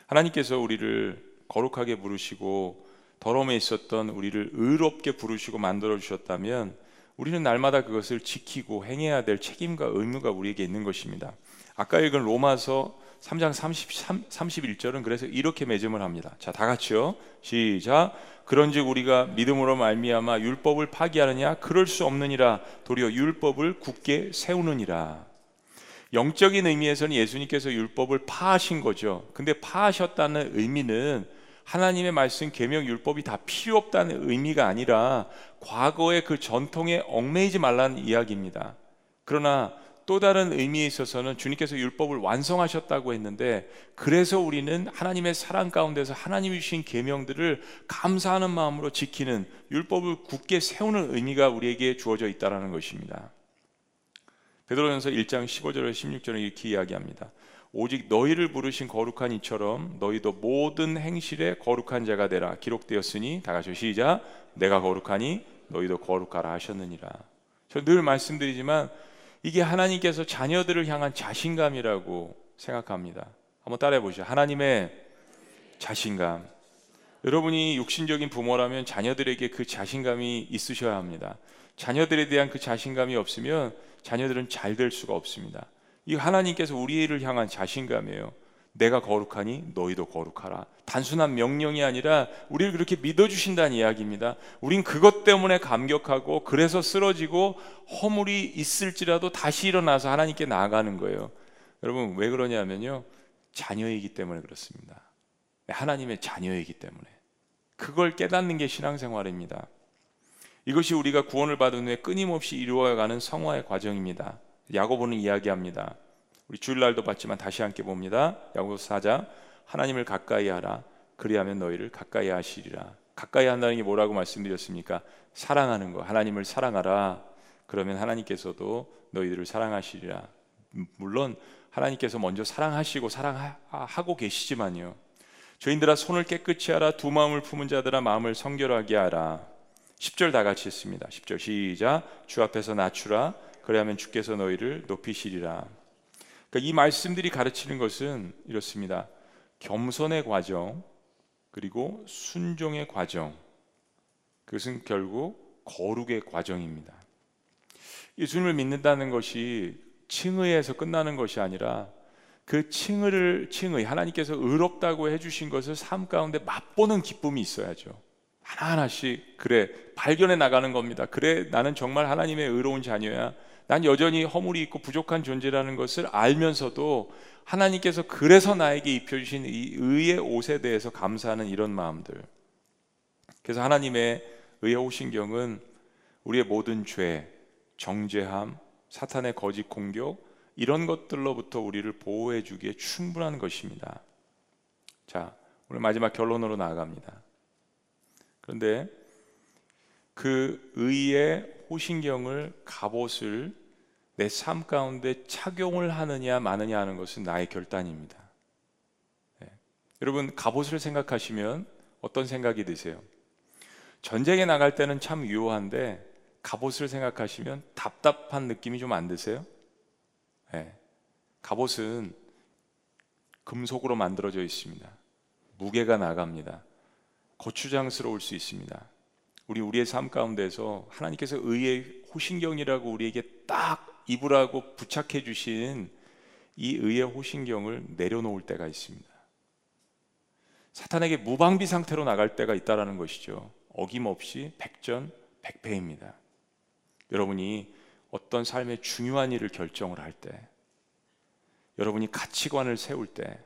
하나님께서 우리를 거룩하게 부르시고 더러움에 있었던 우리를 의롭게 부르시고 만들어 주셨다면 우리는 날마다 그것을 지키고 행해야 될 책임과 의무가 우리에게 있는 것입니다. 아까 읽은 로마서 3장 33, 31절은 그래서 이렇게 맺음을 합니다. 자, 다 같이요. 시작. 그런즉 우리가 믿음으로 말미암아 율법을 파기하느냐 그럴 수 없느니라 도리어 율법을 굳게 세우느니라. 영적인 의미에서는 예수님께서 율법을 파하신 거죠. 근데 파하셨다는 의미는 하나님의 말씀 계명 율법이 다 필요 없다는 의미가 아니라 과거의 그 전통에 얽매이지 말라는 이야기입니다. 그러나 또 다른 의미에 있어서는 주님께서 율법을 완성하셨다고 했는데 그래서 우리는 하나님의 사랑 가운데서 하나님이 주신 계명들을 감사하는 마음으로 지키는 율법을 굳게 세우는 의미가 우리에게 주어져 있다라는 것입니다. 베드로전서 1장 15절에 16절에 이렇게 이야기합니다. 오직 너희를 부르신 거룩한 이처럼 너희도 모든 행실에 거룩한 자가 되라 기록되었으니 다 같이 시작 내가 거룩하니 너희도 거룩하라 하셨느니라. 저 늘 말씀드리지만 이게 하나님께서 자녀들을 향한 자신감이라고 생각합니다. 한번 따라해 보시죠. 하나님의 자신감. 여러분이 육신적인 부모라면 자녀들에게 그 자신감이 있으셔야 합니다. 자녀들에 대한 그 자신감이 없으면 자녀들은 잘 될 수가 없습니다. 이 하나님께서 우리를 향한 자신감이에요. 내가 거룩하니 너희도 거룩하라. 단순한 명령이 아니라 우리를 그렇게 믿어주신다는 이야기입니다. 우린 그것 때문에 감격하고 그래서 쓰러지고 허물이 있을지라도 다시 일어나서 하나님께 나아가는 거예요. 여러분 왜 그러냐면요. 자녀이기 때문에 그렇습니다. 하나님의 자녀이기 때문에. 그걸 깨닫는 게 신앙생활입니다. 이것이 우리가 구원을 받은 후에 끊임없이 이루어가는 성화의 과정입니다. 야고보는 이야기합니다. 우리 주일날도 봤지만 다시 함께 봅니다. 야고보서 4장 하나님을 가까이 하라 그리하면 너희를 가까이 하시리라. 가까이 한다는 게 뭐라고 말씀드렸습니까? 사랑하는 거. 하나님을 사랑하라. 그러면 하나님께서도 너희들을 사랑하시리라. 물론 하나님께서 먼저 사랑하시고 사랑하고 계시지만요. 저희들아 손을 깨끗이 하라 두 마음을 품은 자들아 마음을 성결하게 하라. 10절 다 같이 했습니다. 10절 시작. 주 앞에서 낮추라. 그래야면 주께서 너희를 높이시리라. 그러니까 이 말씀들이 가르치는 것은 이렇습니다. 겸손의 과정 그리고 순종의 과정 그것은 결국 거룩의 과정입니다. 예수님을 믿는다는 것이 칭의에서 끝나는 것이 아니라 그 칭의를 칭의 하나님께서 의롭다고 해주신 것을 삶 가운데 맛보는 기쁨이 있어야죠. 하나하나씩 그래 발견해 나가는 겁니다. 그래 나는 정말 하나님의 의로운 자녀야. 난 여전히 허물이 있고 부족한 존재라는 것을 알면서도 하나님께서 그래서 나에게 입혀주신 이 의의 옷에 대해서 감사하는 이런 마음들. 그래서 하나님의 의의 호신경은 우리의 모든 죄, 정죄함, 사탄의 거짓 공격 이런 것들로부터 우리를 보호해 주기에 충분한 것입니다. 자, 오늘 마지막 결론으로 나아갑니다. 그런데 그 의의 호신경을 갑옷을 내 삶 가운데 착용을 하느냐 마느냐 하는 것은 나의 결단입니다. 네. 여러분 갑옷을 생각하시면 어떤 생각이 드세요? 전쟁에 나갈 때는 참 유효한데 갑옷을 생각하시면 답답한 느낌이 좀 안 드세요? 네. 갑옷은 금속으로 만들어져 있습니다. 무게가 나갑니다. 고추장스러울 수 있습니다. 우리 우리의 삶 가운데서 하나님께서 의의 호신경이라고 우리에게 딱 입으라고 부착해 주신 이 의의 호신경을 내려놓을 때가 있습니다. 사탄에게 무방비 상태로 나갈 때가 있다라는 것이죠. 어김없이 백전 백패입니다. 여러분이 어떤 삶의 중요한 일을 결정을 할 때, 여러분이 가치관을 세울 때,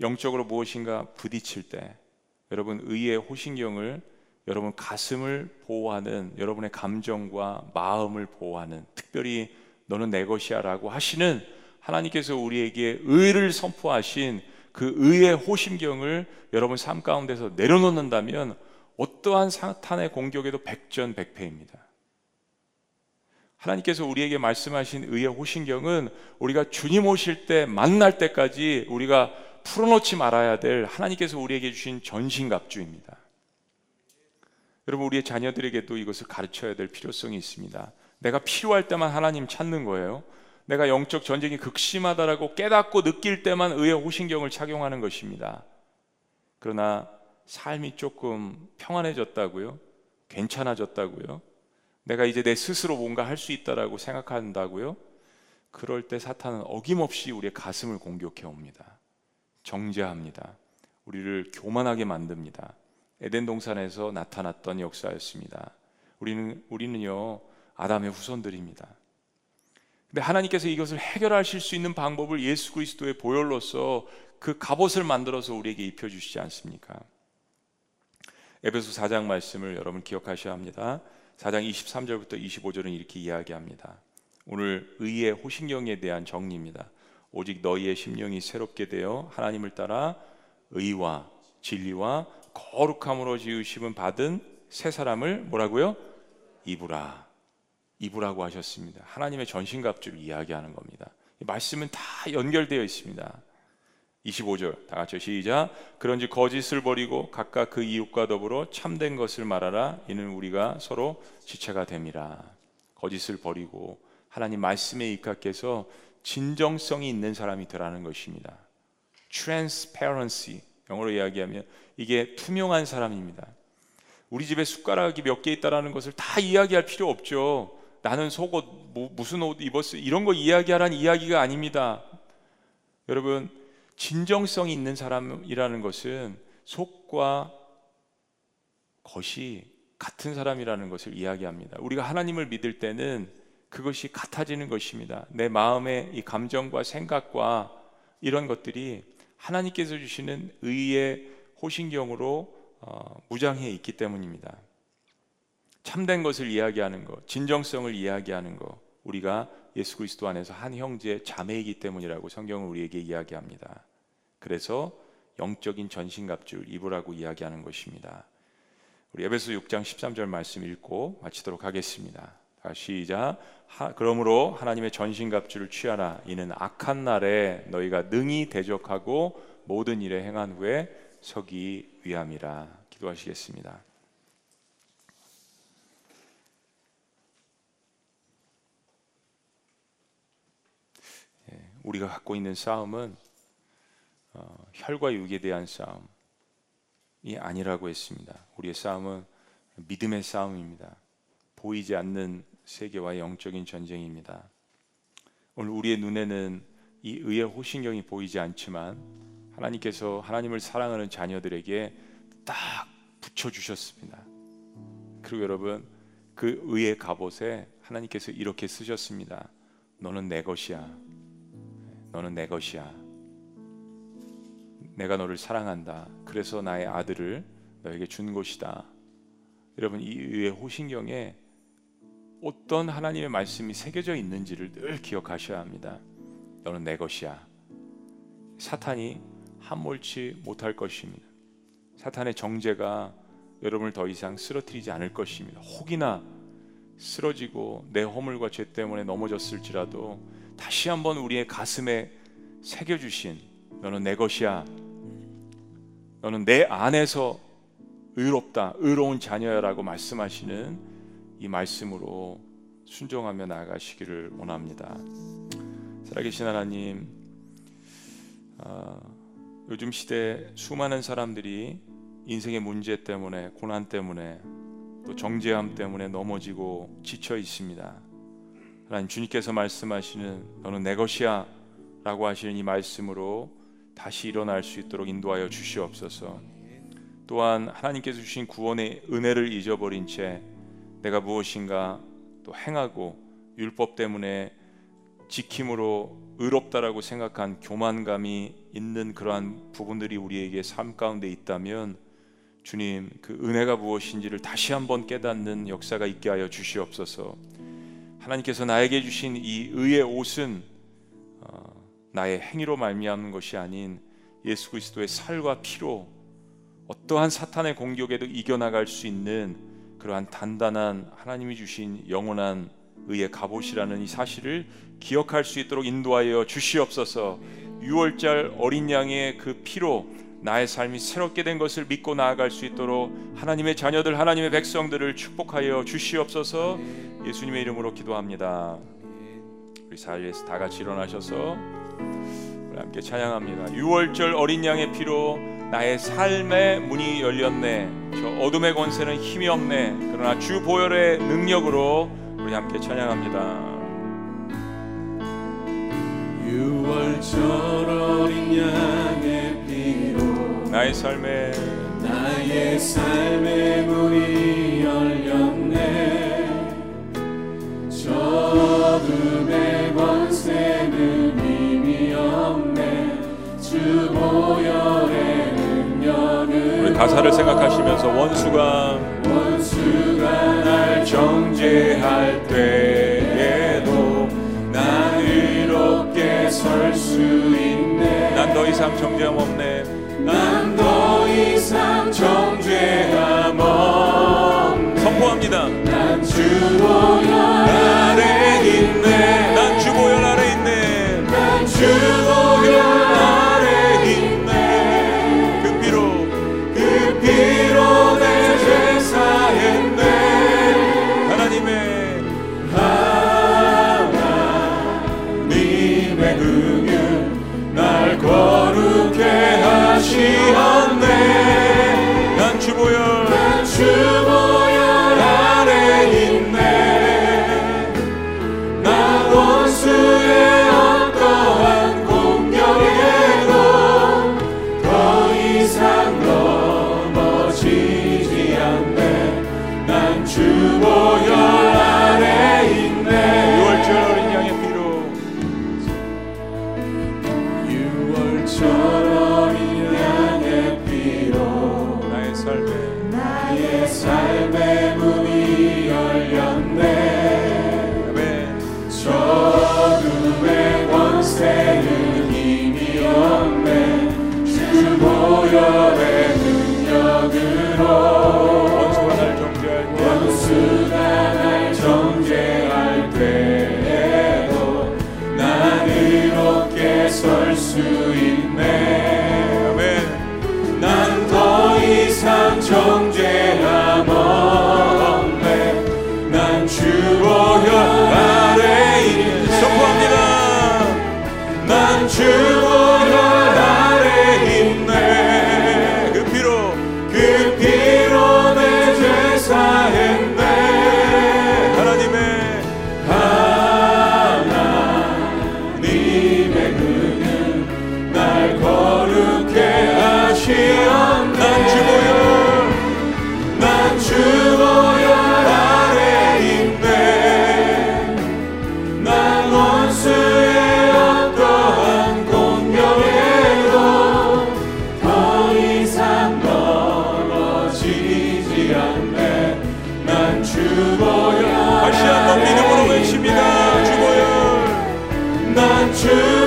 영적으로 무엇인가 부딪힐 때, 여러분 의의 호신경을 여러분 가슴을 보호하는 여러분의 감정과 마음을 보호하는 특별히 너는 내 것이야라고 하시는 하나님께서 우리에게 의를 선포하신 그 의의 호심경을 여러분 삶 가운데서 내려놓는다면 어떠한 사탄의 공격에도 백전백패입니다. 하나님께서 우리에게 말씀하신 의의 호신경은 우리가 주님 오실 때 만날 때까지 우리가 풀어놓지 말아야 될 하나님께서 우리에게 주신 전신갑주입니다. 여러분 우리의 자녀들에게도 이것을 가르쳐야 될 필요성이 있습니다. 내가 필요할 때만 하나님 찾는 거예요. 내가 영적 전쟁이 극심하다라고 깨닫고 느낄 때만 의의 호신경을 착용하는 것입니다. 그러나 삶이 조금 평안해졌다고요? 괜찮아졌다고요? 내가 이제 내 스스로 뭔가 할 수 있다라고 생각한다고요? 그럴 때 사탄은 어김없이 우리의 가슴을 공격해 옵니다. 정죄합니다. 우리를 교만하게 만듭니다. 에덴 동산에서 나타났던 역사였습니다. 우리는 우리는요 아담의 후손들입니다. 근데 하나님께서 이것을 해결하실 수 있는 방법을 예수 그리스도의 보혈로서 그 갑옷을 만들어서 우리에게 입혀 주시지 않습니까? 에베소 4장 말씀을 여러분 기억하셔야 합니다. 4장 23절부터 25절은 이렇게 이야기합니다. 오늘 의의 호신경에 대한 정리입니다. 오직 너희의 심령이 새롭게 되어 하나님을 따라 의와 진리와 거룩함으로 지으심은 받은 새 사람을 뭐라고요? 이브라. 이브라고 하셨습니다. 하나님의 전신갑주를 이야기하는 겁니다. 말씀은 다 연결되어 있습니다. 25절 다 같이 시작. 그런지 거짓을 버리고 각각 그 이웃과 더불어 참된 것을 말하라. 이는 우리가 서로 지체가 됨이라. 거짓을 버리고 하나님 말씀에 입각해서 진정성이 있는 사람이 되라는 것입니다. transparency 영어로 이야기하면 이게 투명한 사람입니다. 우리 집에 숟가락이 몇 개 있다라는 것을 다 이야기할 필요 없죠. 나는 속옷 뭐, 무슨 옷 입었어 이런 거 이야기하라는 이야기가 아닙니다. 여러분 진정성이 있는 사람이라는 것은 속과 겉이 같은 사람이라는 것을 이야기합니다. 우리가 하나님을 믿을 때는 그것이 같아지는 것입니다. 내 마음의 이 감정과 생각과 이런 것들이 하나님께서 주시는 의의 호신경으로 어, 무장해 있기 때문입니다. 참된 것을 이야기하는 것, 진정성을 이야기하는 것, 우리가 예수 그리스도 안에서 한 형제 자매이기 때문이라고 성경은 우리에게 이야기합니다. 그래서 영적인 전신갑주를 입으라고 이야기하는 것입니다. 우리 에베소 6장 13절 말씀 읽고 마치도록 하겠습니다. 시작. 하, 그러므로 하나님의 전신갑주를 취하라. 이는 악한 날에 너희가 능히 대적하고 모든 일에 행한 후에 서기 위함이라. 기도하시겠습니다. 예, 우리가 갖고 있는 싸움은 어, 혈과 육에 대한 싸움이 아니라고 했습니다. 우리의 싸움은 믿음의 싸움입니다. 보이지 않는 세계와 영적인 전쟁입니다. 오늘 우리의 눈에는 이 의의 호신경이 보이지 않지만 하나님께서 하나님을 사랑하는 자녀들에게 딱 붙여 주셨습니다. 그리고 여러분 그 의의 갑옷에 하나님께서 이렇게 쓰셨습니다. 너는 내 것이야. 너는 내 것이야. 내가 너를 사랑한다. 그래서 나의 아들을 너에게 준 것이다. 여러분 이 의의 호신경에 어떤 하나님의 말씀이 새겨져 있는지를 늘 기억하셔야 합니다. 너는 내 것이야. 사탄이 함몰치 못할 것입니다. 사탄의 정죄가 여러분을 더 이상 쓰러뜨리지 않을 것입니다. 혹이나 쓰러지고 내 허물과 죄 때문에 넘어졌을지라도 다시 한번 우리의 가슴에 새겨주신 너는 내 것이야. 너는 내 안에서 의롭다, 의로운 자녀야라고 말씀하시는 이 말씀으로 순종하며 나아가시기를 원합니다. 살아계신 하나님, 아, 요즘 시대 수많은 사람들이 인생의 문제 때문에 고난 때문에 또 정죄함 때문에 넘어지고 지쳐 있습니다. 하나님 주님께서 말씀하시는 너는 내 것이야 라고 하시는 이 말씀으로 다시 일어날 수 있도록 인도하여 주시옵소서. 또한 하나님께서 주신 구원의 은혜를 잊어버린 채 내가 무엇인가 또 행하고 율법 때문에 지킴으로 의롭다라고 생각한 교만감이 있는 그러한 부분들이 우리에게 삶 가운데 있다면 주님 그 은혜가 무엇인지를 다시 한번 깨닫는 역사가 있게 하여 주시옵소서. 하나님께서 나에게 주신 이 의의 옷은 어, 나의 행위로 말미암는 것이 아닌 예수 그리스도의 살과 피로 어떠한 사탄의 공격에도 이겨나갈 수 있는 그러한 단단한 하나님이 주신 영원한 의의 갑옷이라는 이 사실을 기억할 수 있도록 인도하여 주시옵소서. 6월절 어린 양의 그 피로 나의 삶이 새롭게 된 것을 믿고 나아갈 수 있도록 하나님의 자녀들, 하나님의 백성들을 축복하여 주시옵소서. 예수님의 이름으로 기도합니다. 우리 사이에서 다 같이 일어나셔서 함께 찬양합니다. 6월절 어린 양의 피로 나의 삶의 문이 열렸네. 저 어둠의 권세는 힘이 없네. 그러나 주 보혈의 능력으로 우리 함께 찬양합니다. 6월절 어린 양의 피로 나의 삶에 나의 삶의 문이 열렸네 저 어둠의 권세는 힘이 없네 주 우리 가사를 생각하시면서 원수가 원수가 날 정죄할 때에도 난 의롭게 설 수 있네 난 더 이상 정죄함 없네. 난 더 이상 정죄함 없네 선포합니다. 난 주보혈 아래 있네 난 주보혈 아래 있네. 난 주보혈 true.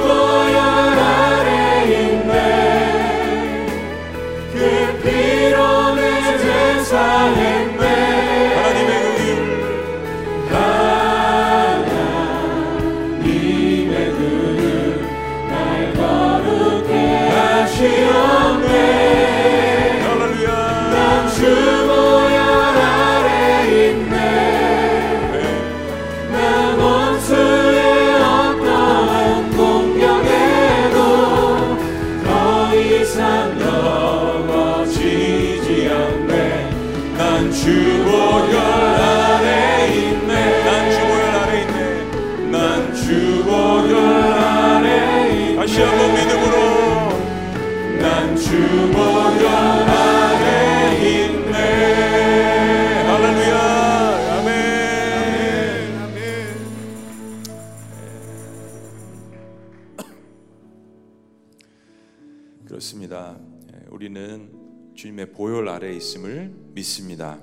아래 있음을 믿습니다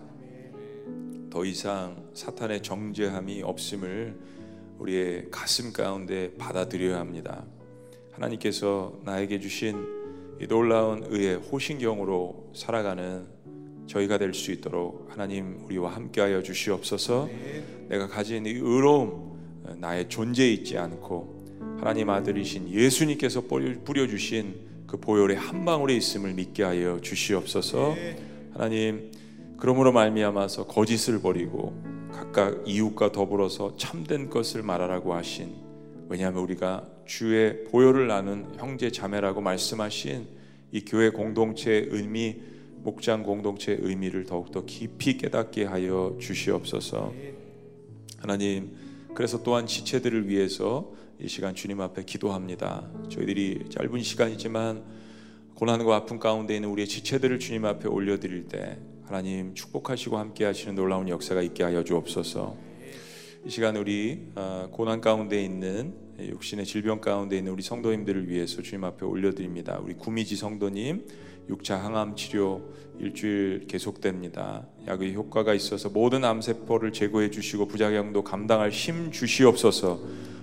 더 이상 사탄의 정죄함이 없음을 우리의 가슴 가운데 받아들여야 합니다 하나님께서 나에게 주신 이 놀라운 의의 호신경으로 살아가는 저희가 될 수 있도록 하나님 우리와 함께하여 주시옵소서. 내가 가진 이 의로움 어, 나의 존재에 있지 않고 하나님 아들이신 예수님께서 뿌려 주신 그 보혈의 한 방울에 있음을 믿게 하여 주시옵소서. 하나님 그러므로 말미암아서 거짓을 버리고 각각 이웃과 더불어서 참된 것을 말하라고 하신 왜냐하면 우리가 주의 보혈을 나눈 형제 자매라고 말씀하신 이 교회 공동체의 의미 목장 공동체의 의미를 더욱더 깊이 깨닫게 하여 주시옵소서. 하나님 그래서 또한 지체들을 위해서 이 시간 주님 앞에 기도합니다. 저희들이 짧은 시간이지만 고난과 아픔 가운데 있는 우리의 지체들을 주님 앞에 올려드릴 때 하나님 축복하시고 함께 하시는 놀라운 역사가 있게 하여 주옵소서. 이 시간 우리 어, 고난 가운데 있는 육신의 질병 가운데 있는 우리 성도님들을 위해서 주님 앞에 올려드립니다. 우리 구미지 성도님 6차 항암 치료 일주일 계속됩니다. 약의 효과가 있어서 모든 암세포를 제거해 주시고 부작용도 감당할 힘 주시옵소서.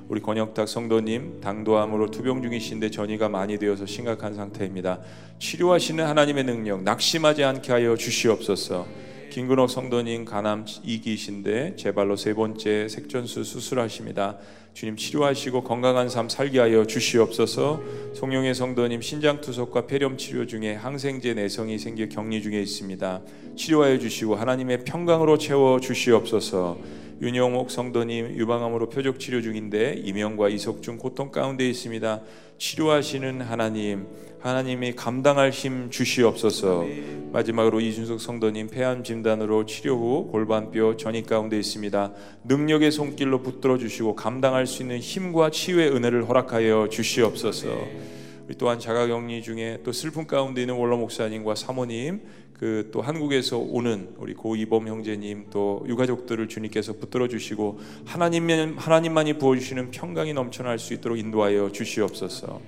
우리 권영탁 성도님 당도암으로 투병 중이신데 전이가 많이 되어서 심각한 상태입니다. 치료하시는 하나님의 능력 낙심하지 않게 하여 주시옵소서. 김근옥 성도님 간암 2기이신데 제발로 세 번째 색전수 수술하십니다. 주님 치료하시고 건강한 삶 살게 하여 주시옵소서. 송영의 성도님 신장 투석과 폐렴 치료 중에 항생제 내성이 생겨 격리 중에 있습니다. 치료하여 주시고 하나님의 평강으로 채워 주시옵소서. 윤영옥 성도님 유방암으로 표적 치료 중인데 이명과 이석중 고통 가운데 있습니다. 치료하시는 하나님, 하나님이 감당할 힘 주시옵소서. 마지막으로 이준석 성도님 폐암 진단으로 치료 후 골반뼈 전이 가운데 있습니다. 능력의 손길로 붙들어 주시고 감당할 수 있는 힘과 치유의 은혜를 허락하여 주시옵소서. 우리 또한 자가격리 중에 또 슬픔 가운데 있는 원로 목사님과 사모님 그 또 한국에서 오는 우리 고이범 형제님 또 유가족들을 주님께서 붙들어 주시고 하나님 하나님만이 부어 주시는 평강이 넘쳐날 수 있도록 인도하여 주시옵소서.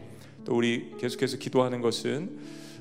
또 우리 계속해서 기도하는 것은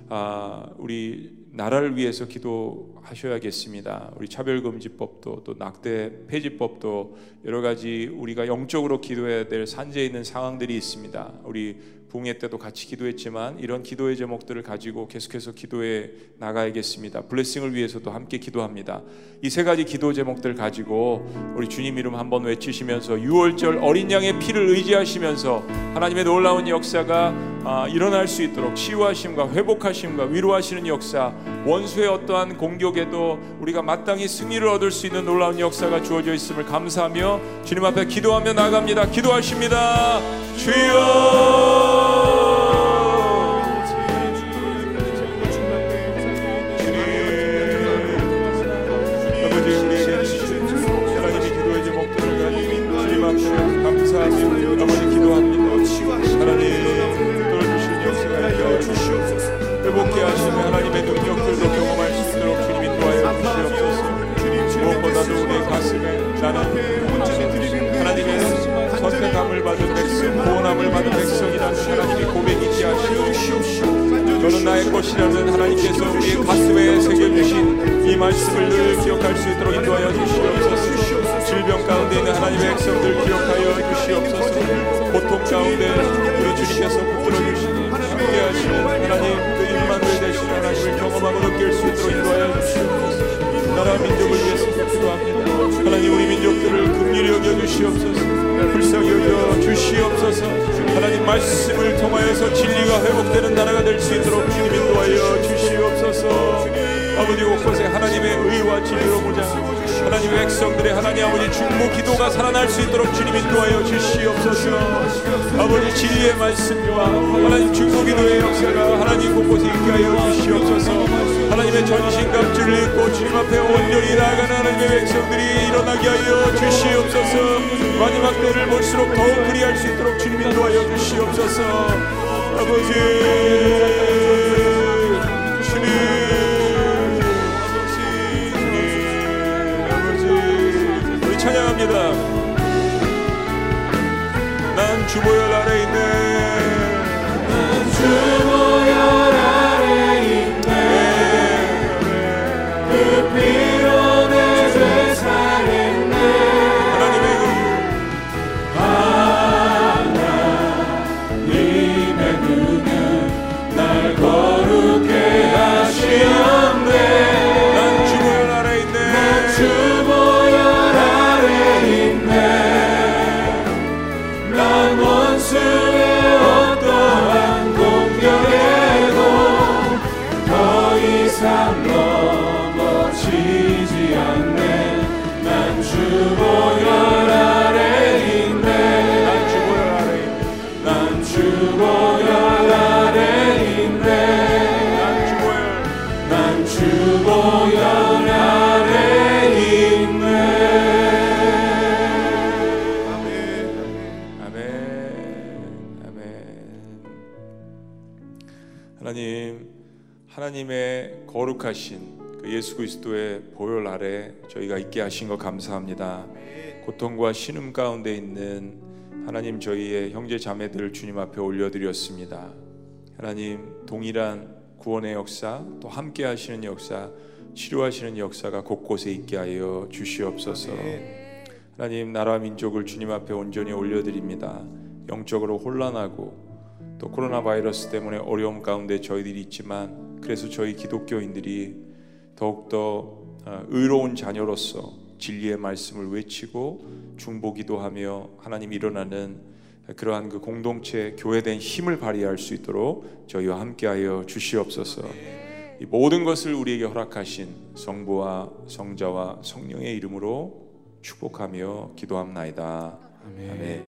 아, 우리 나라를 위해서 기도하셔야겠습니다. 우리 차별금지법도 또 낙태 폐지법도 여러 가지 우리가 영적으로 기도해야 될 산재에 있는 상황들이 있습니다. 우리 붕해 때도 같이 기도했지만 이런 기도의 제목들을 가지고 계속해서 기도해 나가야겠습니다. 블레싱을 위해서도 함께 기도합니다. 이 세 가지 기도 제목들 가지고 우리 주님 이름 한번 외치시면서 유월절 어린 양의 피를 의지하시면서 하나님의 놀라운 역사가 아, 일어날 수 있도록 치유하심과 회복하심과 위로하시는 역사 원수의 어떠한 공격에도 우리가 마땅히 승리를 얻을 수 있는 놀라운 역사가 주어져 있음을 감사하며 주님 앞에 기도하며 나갑니다. 기도하십니다. 주여 구원함을 받은 백성이라는 하나님의 고백 있게 하시옵소서 너는 나의 것이라는 하나님께서 우리의 가슴에 새겨주신 이 말씀을 늘 기억할 수 있도록 인도하여 주시옵소서 질병 가운데 있는 하나님의 백성들 기억하여 주시옵소서. 고통 가운데 우리 주님께서 붙들어 주시니 함께 하시는 하나님 그 임만을 되신 하나님을 경험하고 느낄 수 있도록 인도하여 주시옵소서. 나라 민족을 위해서 기도합니다. 하나님 우리 민족들을 긍휼히 여겨 주시옵소서. 불쌍히 여겨 주시옵소서. 하나님 말씀을 통하여서 진리가 회복되는 나라가 될 수 있도록 주님 인도하여 주시옵소서 아버지 곳곳에 하나님의 의와 진리로 보자. 하나님의 백성들의 하나님 아버지 중보 기도가 살아날 수 있도록 주님 인도하여 주시옵소서. 아버지 진리의 말씀과 하나님 중보 기도의 역사가 하나님 곳곳에 있게 하여 주시옵소서. 하나님의 전신 갑주를 입고 주님 앞에 온전히 나아가는 하나님의 백성들이 일어나게 하여 주시옵소서. 마지막 때를 볼수록 더욱 그리할 수 있도록 주님 인도하여 주시옵소서. 아버지 주보혈 아래 있네. 주 거룩하신 그 예수 그리스도의 보혈 아래 저희가 있게 하신 것 감사합니다. 고통과 신음 가운데 있는 하나님 저희의 형제 자매들을 주님 앞에 올려드렸습니다. 하나님 동일한 구원의 역사 또 함께 하시는 역사 치료하시는 역사가 곳곳에 있게 하여 주시옵소서. 하나님 나라 민족을 주님 앞에 온전히 올려드립니다. 영적으로 혼란하고 또 코로나 바이러스 때문에 어려움 가운데 저희들이 있지만 그래서 저희 기독교인들이 더욱더 어, 의로운 자녀로서 진리의 말씀을 외치고 중보기도 하며 하나님 일어나는 그러한 그 공동체 교회된 힘을 발휘할 수 있도록 저희와 함께하여 주시옵소서. 이 모든 것을 우리에게 허락하신 성부와 성자와 성령의 이름으로 축복하며 기도합나이다. 아멘.